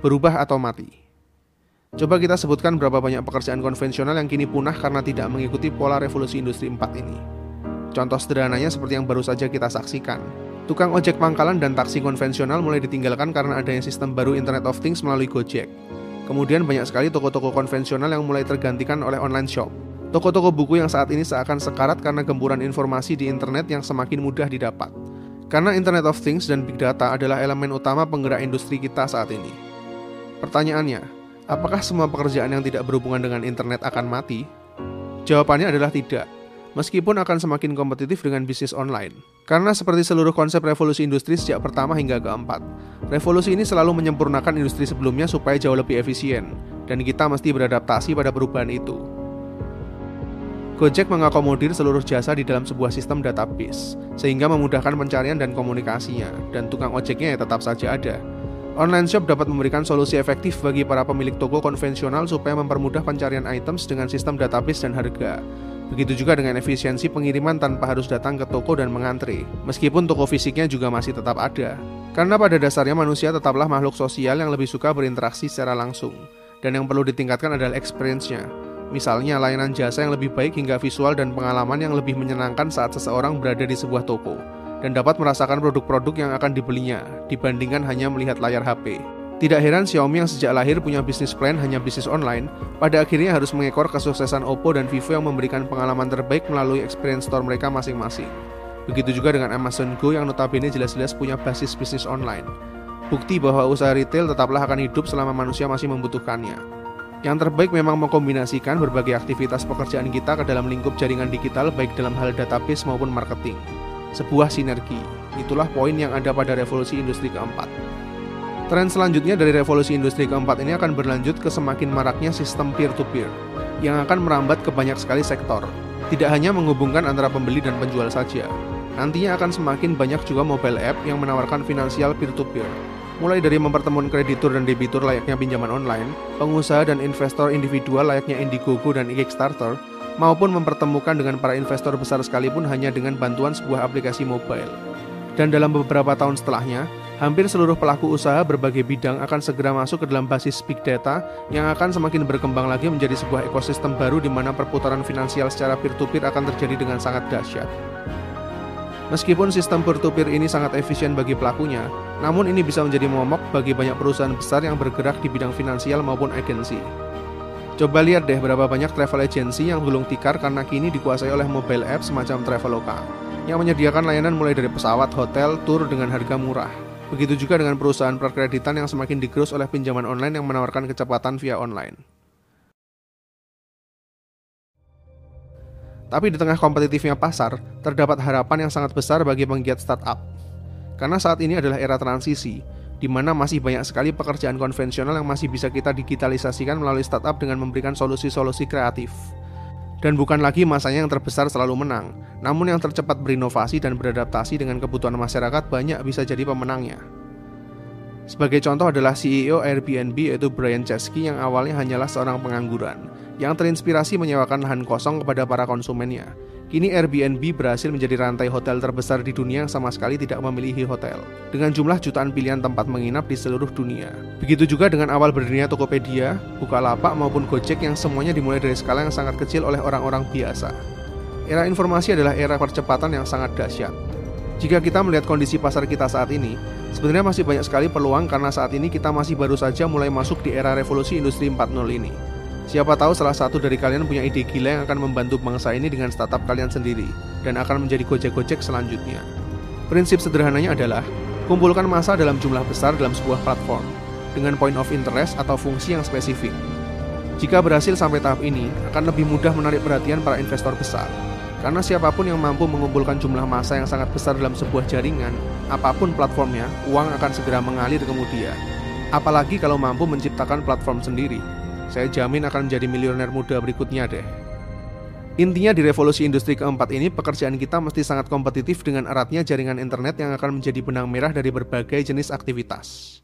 berubah atau mati. Coba kita sebutkan berapa banyak pekerjaan konvensional yang kini punah karena tidak mengikuti pola revolusi industri 4 ini. Contoh sederhananya seperti yang baru saja kita saksikan. Tukang ojek pangkalan dan taksi konvensional mulai ditinggalkan karena adanya sistem baru Internet of Things melalui Gojek. Kemudian banyak sekali toko-toko konvensional yang mulai tergantikan oleh online shop. Toko-toko buku yang saat ini seakan sekarat karena gemburan informasi di internet yang semakin mudah didapat. Karena Internet of Things dan Big Data adalah elemen utama penggerak industri kita saat ini. Pertanyaannya, apakah semua pekerjaan yang tidak berhubungan dengan internet akan mati? Jawabannya adalah tidak, meskipun akan semakin kompetitif dengan bisnis online. Karena seperti seluruh konsep revolusi industri sejak pertama hingga keempat, revolusi ini selalu menyempurnakan industri sebelumnya supaya jauh lebih efisien, dan kita mesti beradaptasi pada perubahan itu. Gojek mengakomodir seluruh jasa di dalam sebuah sistem database, sehingga memudahkan pencarian dan komunikasinya, dan tukang ojeknya ya tetap saja ada. Online shop dapat memberikan solusi efektif bagi para pemilik toko konvensional supaya mempermudah pencarian items dengan sistem database dan harga. Begitu juga dengan efisiensi pengiriman tanpa harus datang ke toko dan mengantre, meskipun toko fisiknya juga masih tetap ada. Karena pada dasarnya manusia tetaplah makhluk sosial yang lebih suka berinteraksi secara langsung, dan yang perlu ditingkatkan adalah experience-nya, Misalnya layanan jasa yang lebih baik hingga visual dan pengalaman yang lebih menyenangkan saat seseorang berada di sebuah toko dan dapat merasakan produk-produk yang akan dibelinya dibandingkan hanya melihat layar HP. Tidak heran Xiaomi yang sejak lahir punya bisnis plan hanya bisnis online, pada akhirnya harus mengekor kesuksesan Oppo dan Vivo yang memberikan pengalaman terbaik melalui experience store mereka masing-masing. Begitu juga dengan Amazon Go yang notabene jelas-jelas punya basis bisnis online. Bukti bahwa usaha retail tetaplah akan hidup selama manusia masih membutuhkannya. Yang terbaik memang mengkombinasikan berbagai aktivitas pekerjaan kita ke dalam lingkup jaringan digital baik dalam hal database maupun marketing. Sebuah sinergi. Itulah poin yang ada pada revolusi industri keempat. Tren selanjutnya dari revolusi industri keempat ini akan berlanjut ke semakin maraknya sistem peer-to-peer -peer, yang akan merambat ke banyak sekali sektor. Tidak hanya menghubungkan antara pembeli dan penjual saja. Nantinya akan semakin banyak juga mobile app yang menawarkan finansial peer-to-peer, mulai dari mempertemukan kreditur dan debitur layaknya pinjaman online, pengusaha dan investor individual layaknya Indiegogo dan Kickstarter, maupun mempertemukan dengan para investor besar sekalipun hanya dengan bantuan sebuah aplikasi mobile. Dan dalam beberapa tahun setelahnya, hampir seluruh pelaku usaha berbagai bidang akan segera masuk ke dalam basis big data yang akan semakin berkembang lagi menjadi sebuah ekosistem baru di mana perputaran finansial secara peer-to-peer -peer akan terjadi dengan sangat dahsyat. Meskipun sistem peer-to-peer ini sangat efisien bagi pelakunya, namun ini bisa menjadi momok bagi banyak perusahaan besar yang bergerak di bidang finansial maupun agensi. Coba lihat deh berapa banyak travel agency yang gulung tikar karena kini dikuasai oleh mobile app semacam Traveloka, yang menyediakan layanan mulai dari pesawat, hotel, tur dengan harga murah. Begitu juga dengan perusahaan perkreditan yang semakin digerus oleh pinjaman online yang menawarkan kecepatan via online. Tapi di tengah kompetitifnya pasar, terdapat harapan yang sangat besar bagi penggiat startup. Karena saat ini adalah era transisi, di mana masih banyak sekali pekerjaan konvensional yang masih bisa kita digitalisasikan melalui startup dengan memberikan solusi-solusi kreatif. Dan bukan lagi masanya yang terbesar selalu menang, namun yang tercepat berinovasi dan beradaptasi dengan kebutuhan masyarakat banyak bisa jadi pemenangnya. Sebagai contoh adalah CEO Airbnb yaitu Brian Chesky yang awalnya hanyalah seorang pengangguran, yang terinspirasi menyewakan lahan kosong kepada para konsumennya. Kini Airbnb berhasil menjadi rantai hotel terbesar di dunia yang sama sekali tidak memiliki hotel, dengan jumlah jutaan pilihan tempat menginap di seluruh dunia. Begitu juga dengan awal berdirinya Tokopedia, Bukalapak maupun Gojek yang semuanya dimulai dari skala yang sangat kecil oleh orang-orang biasa. Era informasi adalah era percepatan yang sangat dahsyat. Jika kita melihat kondisi pasar kita saat ini, sebenarnya masih banyak sekali peluang karena saat ini kita masih baru saja mulai masuk di era revolusi industri 4.0 ini. Siapa tahu salah satu dari kalian punya ide gila yang akan membantu bangsa ini dengan startup kalian sendiri dan akan menjadi gojek-gojek selanjutnya. Prinsip sederhananya adalah kumpulkan masa dalam jumlah besar dalam sebuah platform dengan point of interest atau fungsi yang spesifik. Jika berhasil sampai tahap ini, akan lebih mudah menarik perhatian para investor besar. Karena siapa pun yang mampu mengumpulkan jumlah masa yang sangat besar dalam sebuah jaringan, apa pun platformnya, uang akan segera mengalir kemudian. Apalagi kalau mampu menciptakan platform sendiri, saya jamin akan menjadi miliuner muda berikutnya deh. Intinya di revolusi industri keempat ini, pekerjaan kita mesti sangat kompetitif dengan eratnya jaringan internet yang akan menjadi benang merah dari berbagai jenis aktivitas.